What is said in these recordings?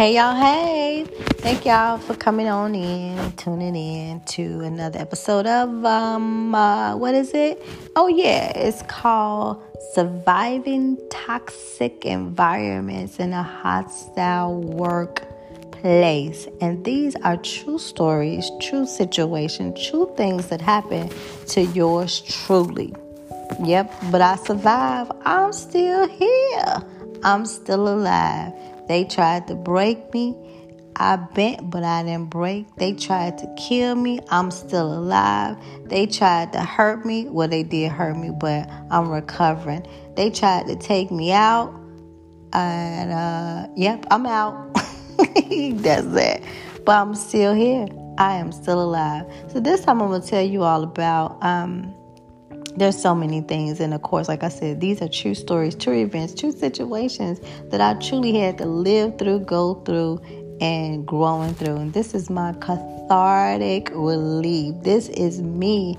Hey y'all, hey. Thank y'all for coming on in, tuning in to another episode of um uh, what is it? Oh yeah, it's called Surviving Toxic Environments in a Hostile Workplace. And these are true stories, true situations, true things that happen to yours truly. Yep, but I survived. I'm still here. I'm still alive. They tried to break me. I bent, but I didn't break. They tried to kill me. I'm still alive. They tried to hurt me. Well, they did hurt me, but I'm recovering. They tried to take me out. And, uh, yep, I'm out. That's it. But I'm still here. I am still alive. So this time I'm to tell you all about, um, there's so many things. And of course like i said these are true stories true events true situations that i truly had to live through go through and growing through. And this is my cathartic relief. This is me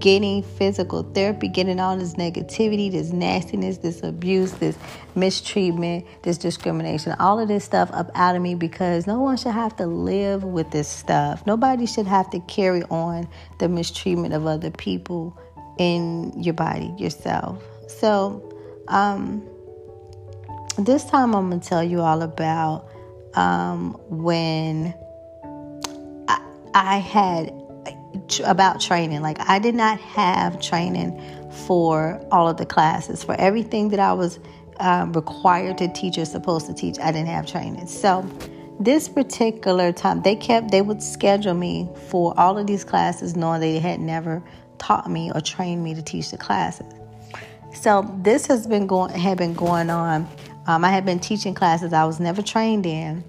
getting physical therapy getting all this negativity this nastiness this abuse this mistreatment this discrimination all of this stuff up out of me because no one should have to live with this stuff. Nobody should have to carry on the mistreatment of other people in your body yourself. So, um, this time I'm going to tell you all about um, when I, I had about training. Like, I did not have training for all of the classes, for everything that I was um, required to teach or supposed to teach. I didn't have training. So, this particular time, they kept, they would schedule me for all of these classes knowing they had never taught me or trained me to teach the classes. So this has been going had been going on. Um, I had been teaching classes I was never trained in,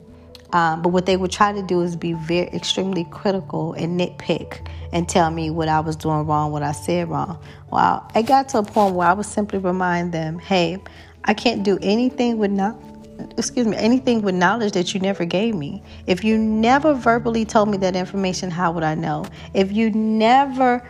um, but what they would try to do is be very extremely critical and nitpick and tell me what I was doing wrong, what I said wrong. Well, I got to a point where I would simply remind them, "Hey, I can't do anything with not excuse me, anything with knowledge that you never gave me. If you never verbally told me that information, how would I know? If you never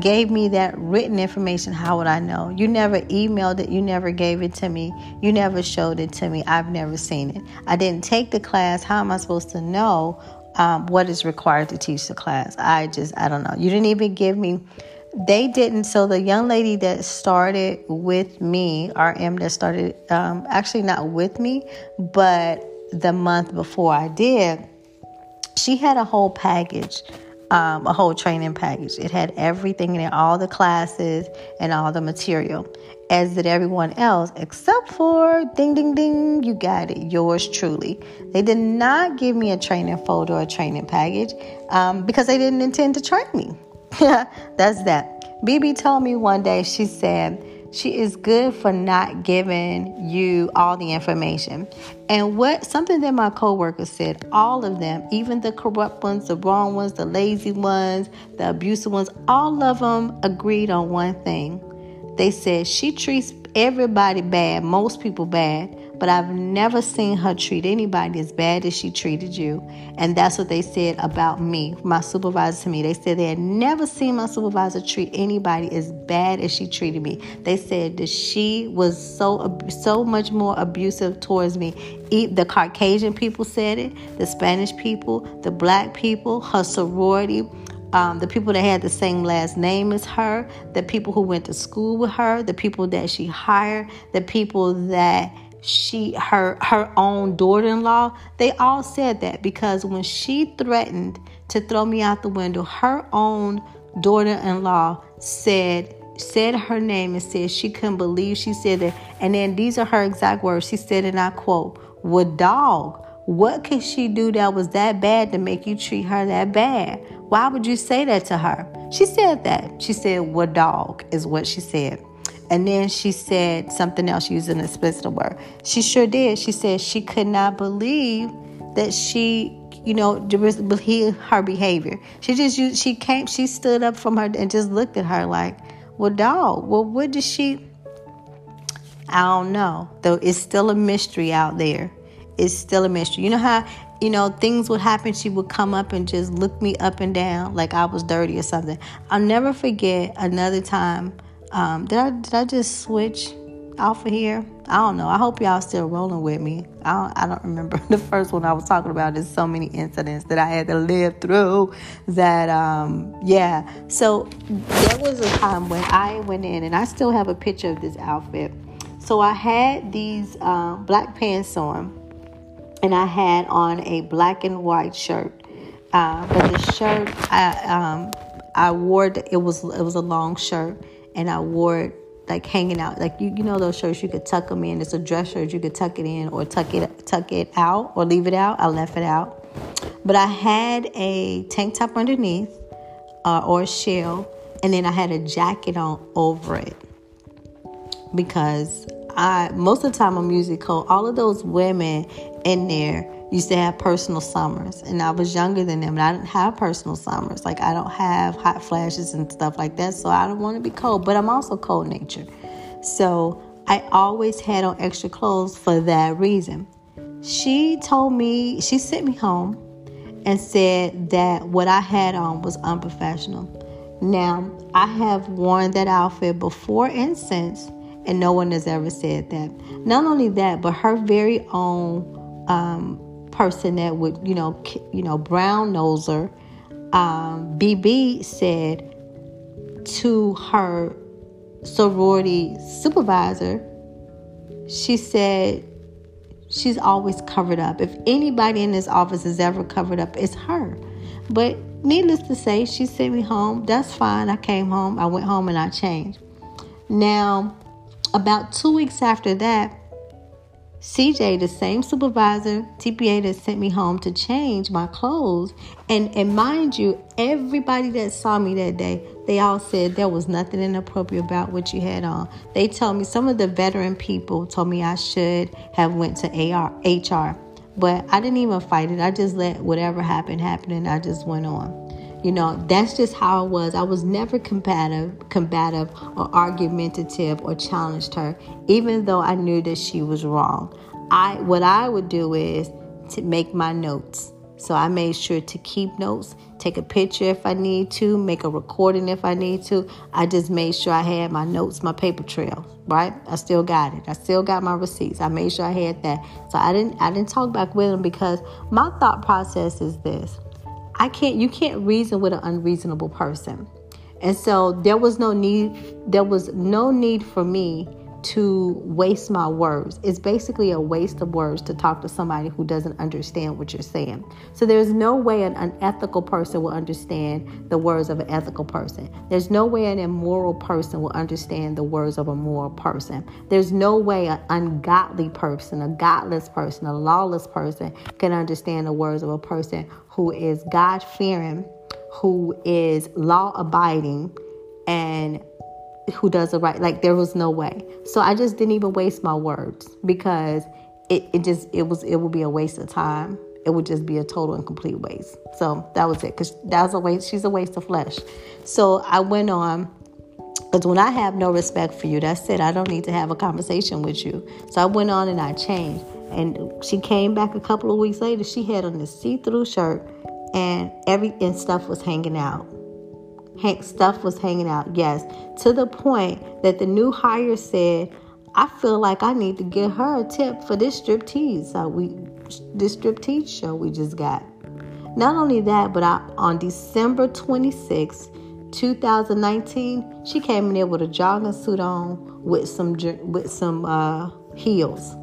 gave me that written information, how would I know? You never emailed it, you never gave it to me, you never showed it to me, I've never seen it. I didn't take the class, how am I supposed to know um, what is required to teach the class? I just, I don't know. You didn't even give me they didn't. So the young lady that started with me, RM, that started um, actually not with me, but the month before I did, she had a whole package. Um, a whole training package. It had everything in it, all the classes and all the material, as did everyone else, except for ding, ding, ding, you got it, yours truly. They did not give me a training folder or a training package um, because they didn't intend to train me. Yeah, that's that. BB told me one day, she said, she is good for not giving you all the information. And what something that my coworker said, all of them, even the corrupt ones, the wrong ones, the lazy ones, the abusive ones, all of them agreed on one thing. They said she treats everybody bad, most people bad, but I've never seen her treat anybody as bad as she treated you. And that's what they said about me, my supervisor to me. They said they had never seen my supervisor treat anybody as bad as she treated me. They said that she was so so much more abusive towards me. The Caucasian people said it, the Spanish people, the black people, her sorority. Um, the people that had the same last name as her, the people who went to school with her, the people that she hired, the people that she her her own daughter-in-law they all said that because when she threatened to throw me out the window her own daughter-in-law said said her name and said she couldn't believe she said that and then these are her exact words. She said and i quote "What dog what could she do that was that bad to make you treat her that bad? Why would you say that to her? She said that. She said "What dog is what she said and then she said something else, using an explicit word. She sure did. She said she could not believe that she, you know, her behavior. She just used, she came, she stood up from her and just looked at her like, well, dog, well, what did she? I don't know. Though it's still a mystery out there. It's still a mystery. You know how you know, things would happen. She would come up and just look me up and down like I was dirty or something. I'll never forget another time um, did I did I just switch off of here? I don't know. I hope y'all still rolling with me. I don't, I don't remember the first one I was talking about. There's so many incidents that I had to live through that, um, yeah. So there was a time when I went in, and I still have a picture of this outfit. So I had these uh, black pants on, and I had on a black and white shirt. Uh, but the shirt, I um, I wore it, it was it was a long shirt, and I wore it like hanging out. Like you, you know those shirts you could tuck them in. It's a dress shirt you could tuck it in or tuck it tuck it out or leave it out. I left it out, but I had a tank top underneath uh, or a shell, and then I had a jacket on over it because I most of the time I'm usually cold. All of those women in there used to have personal summers and I was younger than them and I didn't have personal summers. Like I don't have hot flashes and stuff like that. So I don't want to be cold, but I'm also cold natured. So I always had on extra clothes for that reason. She told me, she sent me home and said that what I had on was unprofessional. Now, I have worn that outfit before and since, and no one has ever said that. Not only that, but her very own um, person that would, you know, you know, brown noser, um, BB said to her sorority supervisor, she said she's always covered up. If anybody in this office is ever covered up, it's her. But needless to say, she sent me home. That's fine. I came home. I went home and I changed. Now, about two weeks after that, CJ, the same supervisor, TPA that sent me home to change my clothes. And and mind you, everybody that saw me that day, they all said there was nothing inappropriate about what you had on. They told me some of the veteran people told me I should have went to AR HR. But I didn't even fight it. I just let whatever happened happen and I just went on. You know, that's just how it was. I was never combative, combative or argumentative or challenged her, even though I knew that she was wrong. I what I would do is to make my notes. So I made sure to keep notes, take a picture if I need to, make a recording if I need to. I just made sure I had my notes, my paper trail, right? I still got it. I still got my receipts. I made sure I had that. So I didn't I didn't talk back with them because my thought process is this. I can't you can't reason with an unreasonable person. And so there was no need there was no need for me to waste my words. It's basically a waste of words to talk to somebody who doesn't understand what you're saying. So there's no way an unethical person will understand the words of an ethical person. There's no way an immoral person will understand the words of a moral person. There's no way an ungodly person, a godless person, a lawless person can understand the words of a person who is God fearing, who is law abiding, and who does it right like there was no way. So i just didn't even waste my words because it, it just it was it would be a waste of time. It would just be a total and complete waste. So that was it because that was a waste she's a waste of flesh. So i went on because when i have no respect for you that's it. I don't need to have a conversation with you. So i went on and i changed. And she came back a couple of weeks later she had on this see-through shirt and every and stuff was hanging out stuff was hanging out, yes, to the point that the new hire said, I feel like I need to give her a tip for this strip tease. So we this strip tease show we just got. Not only that, but I, on December 26, 2019, she came in there with a jogging suit on with some with some uh, heels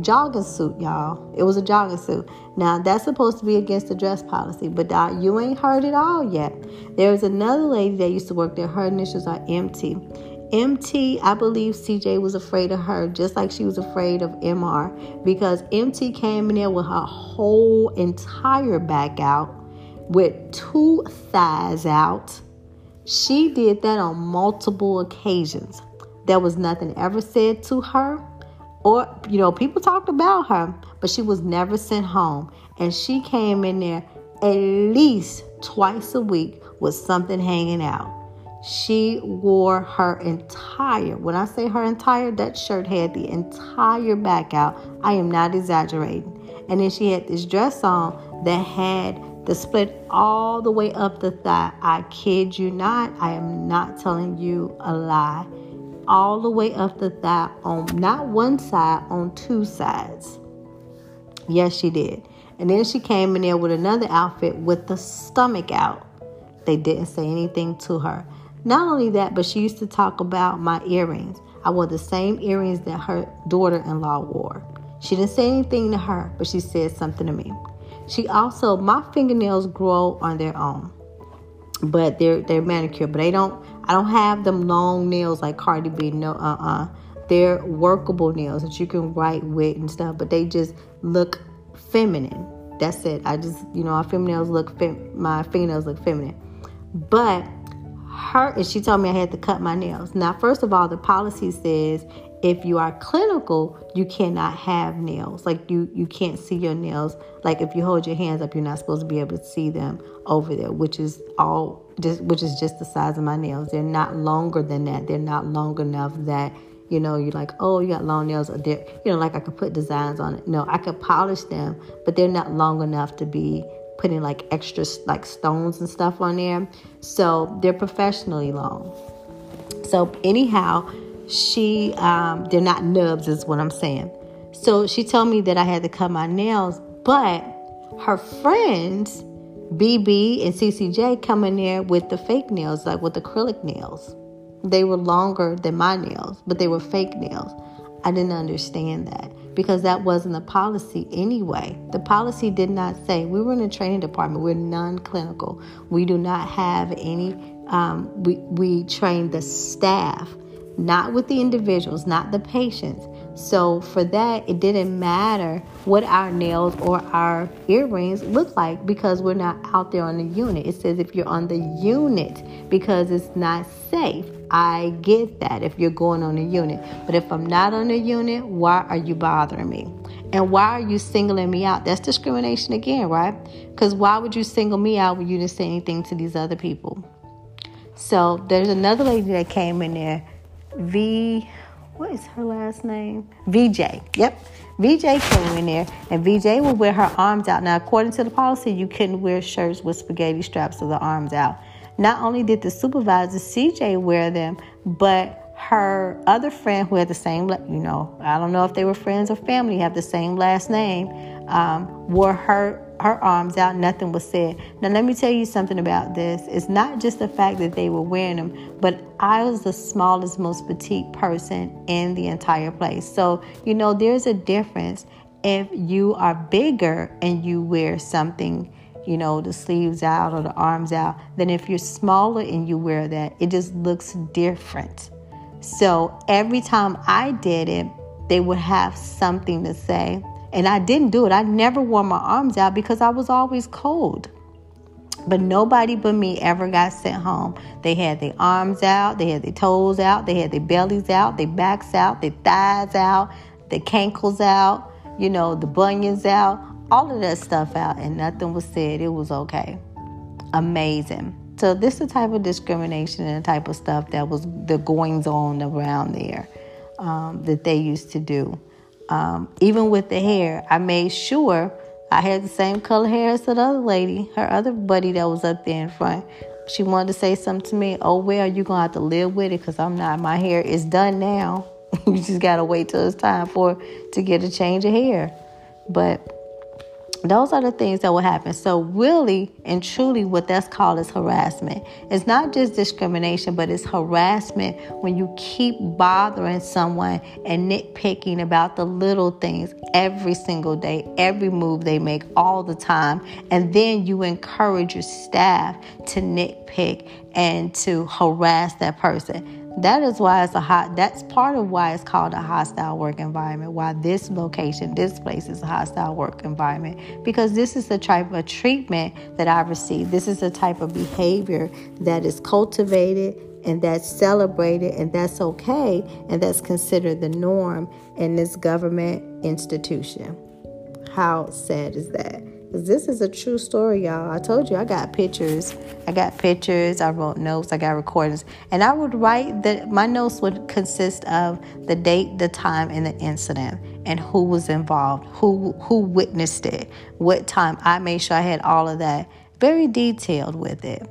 jogging suit, y'all. It was a jogging suit. Now that's supposed to be against the dress policy, but uh, you ain't heard it all yet. There was another lady that used to work there. Her initials are MT. MT, I believe CJ was afraid of her, just like she was afraid of MR, because MT came in there with her whole entire back out, with two thighs out. She did that on multiple occasions. There was nothing ever said to her or you know people talked about her but she was never sent home. And she came in there at least twice a week with something hanging out. She wore her entire when i say her entire that shirt had the entire back out. I am not exaggerating. And then she had this dress on that had the split all the way up the thigh. I kid you not. I am not telling you a lie all the way up the thigh on not one side, on two sides. Yes, she did. And then she came in there with another outfit with the stomach out. They didn't say anything to her. Not only that, but she used to talk about my earrings. I wore the same earrings that her daughter in law wore. She didn't say anything to her, but she said something to me. She also, my fingernails grow on their own, but they're they're manicured. But they don't. I don't have them long nails like Cardi B. No, uh, uh-uh. uh. They're workable nails that you can write with and stuff, but they just look feminine. That's it. I just, you know, my fingernails look, fem- my fingernails look feminine. But her, and she told me I had to cut my nails. Now, first of all, the policy says if you are clinical, you cannot have nails. Like you, you can't see your nails. Like if you hold your hands up, you're not supposed to be able to see them over there, which is all just, which is just the size of my nails. They're not longer than that. They're not long enough that you know, you're like, oh, you got long nails. They're, you know, like I could put designs on it. No, I could polish them, but they're not long enough to be putting like extra like stones and stuff on there. So they're professionally long. So anyhow, she um, they're not nubs is what I'm saying. So she told me that I had to cut my nails, but her friends BB and CCJ come in there with the fake nails, like with acrylic nails. They were longer than my nails, but they were fake nails. I didn't understand that because that wasn't the policy anyway. The policy did not say we were in a training department. We're non-clinical. We do not have any. Um, we we train the staff, not with the individuals, not the patients. So for that, it didn't matter what our nails or our earrings look like because we're not out there on the unit. It says if you're on the unit because it's not safe. I get that if you're going on a unit. But if I'm not on a unit, why are you bothering me? And why are you singling me out? That's discrimination again, right? Because why would you single me out when you didn't say anything to these other people? So there's another lady that came in there, V, what is her last name? VJ. Yep. VJ came in there, and VJ would wear her arms out. Now, according to the policy, you couldn't wear shirts with spaghetti straps or the arms out. Not only did the supervisor CJ wear them, but her other friend who had the same, you know, I don't know if they were friends or family, have the same last name, um, wore her her arms out. Nothing was said. Now let me tell you something about this. It's not just the fact that they were wearing them, but I was the smallest, most petite person in the entire place. So you know, there's a difference if you are bigger and you wear something you know, the sleeves out or the arms out, then if you're smaller and you wear that, it just looks different. So every time I did it, they would have something to say. And I didn't do it. I never wore my arms out because I was always cold. But nobody but me ever got sent home. They had their arms out, they had their toes out, they had their bellies out, their backs out, their thighs out, their cankles out, you know, the bunions out all of that stuff out and nothing was said. It was okay. Amazing. So this is the type of discrimination and the type of stuff that was the goings on around there um, that they used to do. Um, even with the hair, I made sure I had the same color hair as the other lady, her other buddy that was up there in front. She wanted to say something to me. Oh, well, you're going to have to live with it because I'm not. My hair is done now. you just got to wait till it's time for to get a change of hair. But those are the things that will happen. So, really and truly, what that's called is harassment. It's not just discrimination, but it's harassment when you keep bothering someone and nitpicking about the little things every single day, every move they make, all the time. And then you encourage your staff to nitpick and to harass that person. That is why it's a hot, that's part of why it's called a hostile work environment, why this location, this place is a hostile work environment, because this is the type of treatment that I received. This is the type of behavior that is cultivated and that's celebrated and that's okay and that's considered the norm in this government institution. How sad is that? This is a true story, y'all. I told you I got pictures. I got pictures. I wrote notes. I got recordings. And I would write that my notes would consist of the date, the time, and the incident and who was involved, who who witnessed it, what time. I made sure I had all of that very detailed with it.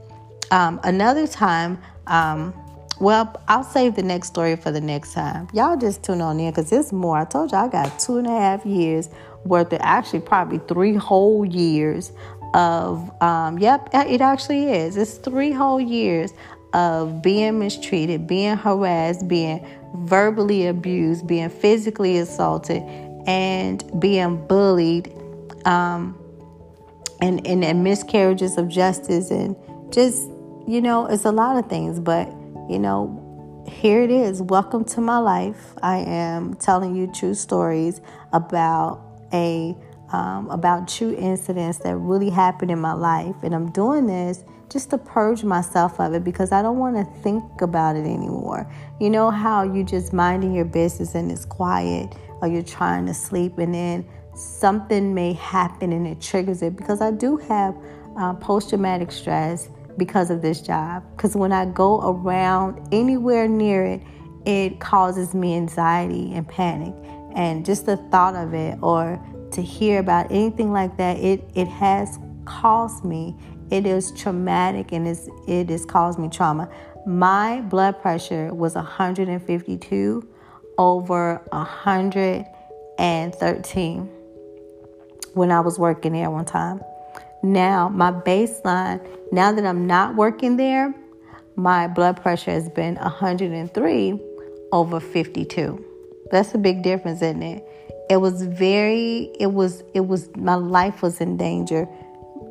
Um, another time, um, well, I'll save the next story for the next time. Y'all just tune on in because it's more. I told you I got two and a half years worth of actually probably three whole years of um, yep, it actually is. It's three whole years of being mistreated, being harassed, being verbally abused, being physically assaulted, and being bullied, um, and, and, and miscarriages of justice, and just, you know, it's a lot of things. But, you know, here it is. Welcome to my life. I am telling you true stories about a um, about true incidents that really happened in my life, and I'm doing this just to purge myself of it because I don't want to think about it anymore. You know how you just minding your business and it's quiet or you're trying to sleep and then something may happen and it triggers it because I do have uh, post traumatic stress because of this job. Because when I go around anywhere near it, it causes me anxiety and panic. And just the thought of it or to hear about anything like that, it, it has caused me it is traumatic and it's, it has caused me trauma. My blood pressure was 152 over 113 when I was working there one time. Now, my baseline, now that I'm not working there, my blood pressure has been 103 over 52. That's a big difference, isn't it? It was very, it was, it was, my life was in danger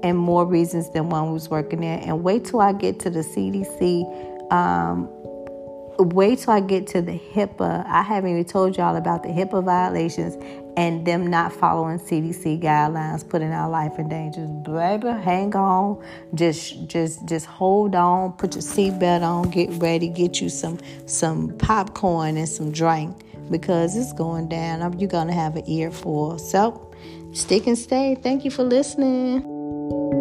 and more reasons than one was working there. And wait till I get to the CDC. Um, wait till I get to the HIPAA. I haven't even told y'all about the HIPAA violations and them not following CDC guidelines, putting our life in danger. Baby, hang on. Just just just hold on, put your seatbelt on, get ready, get you some some popcorn and some drink because it's going down. You're gonna have an earful. So stick and stay. Thank you for listening.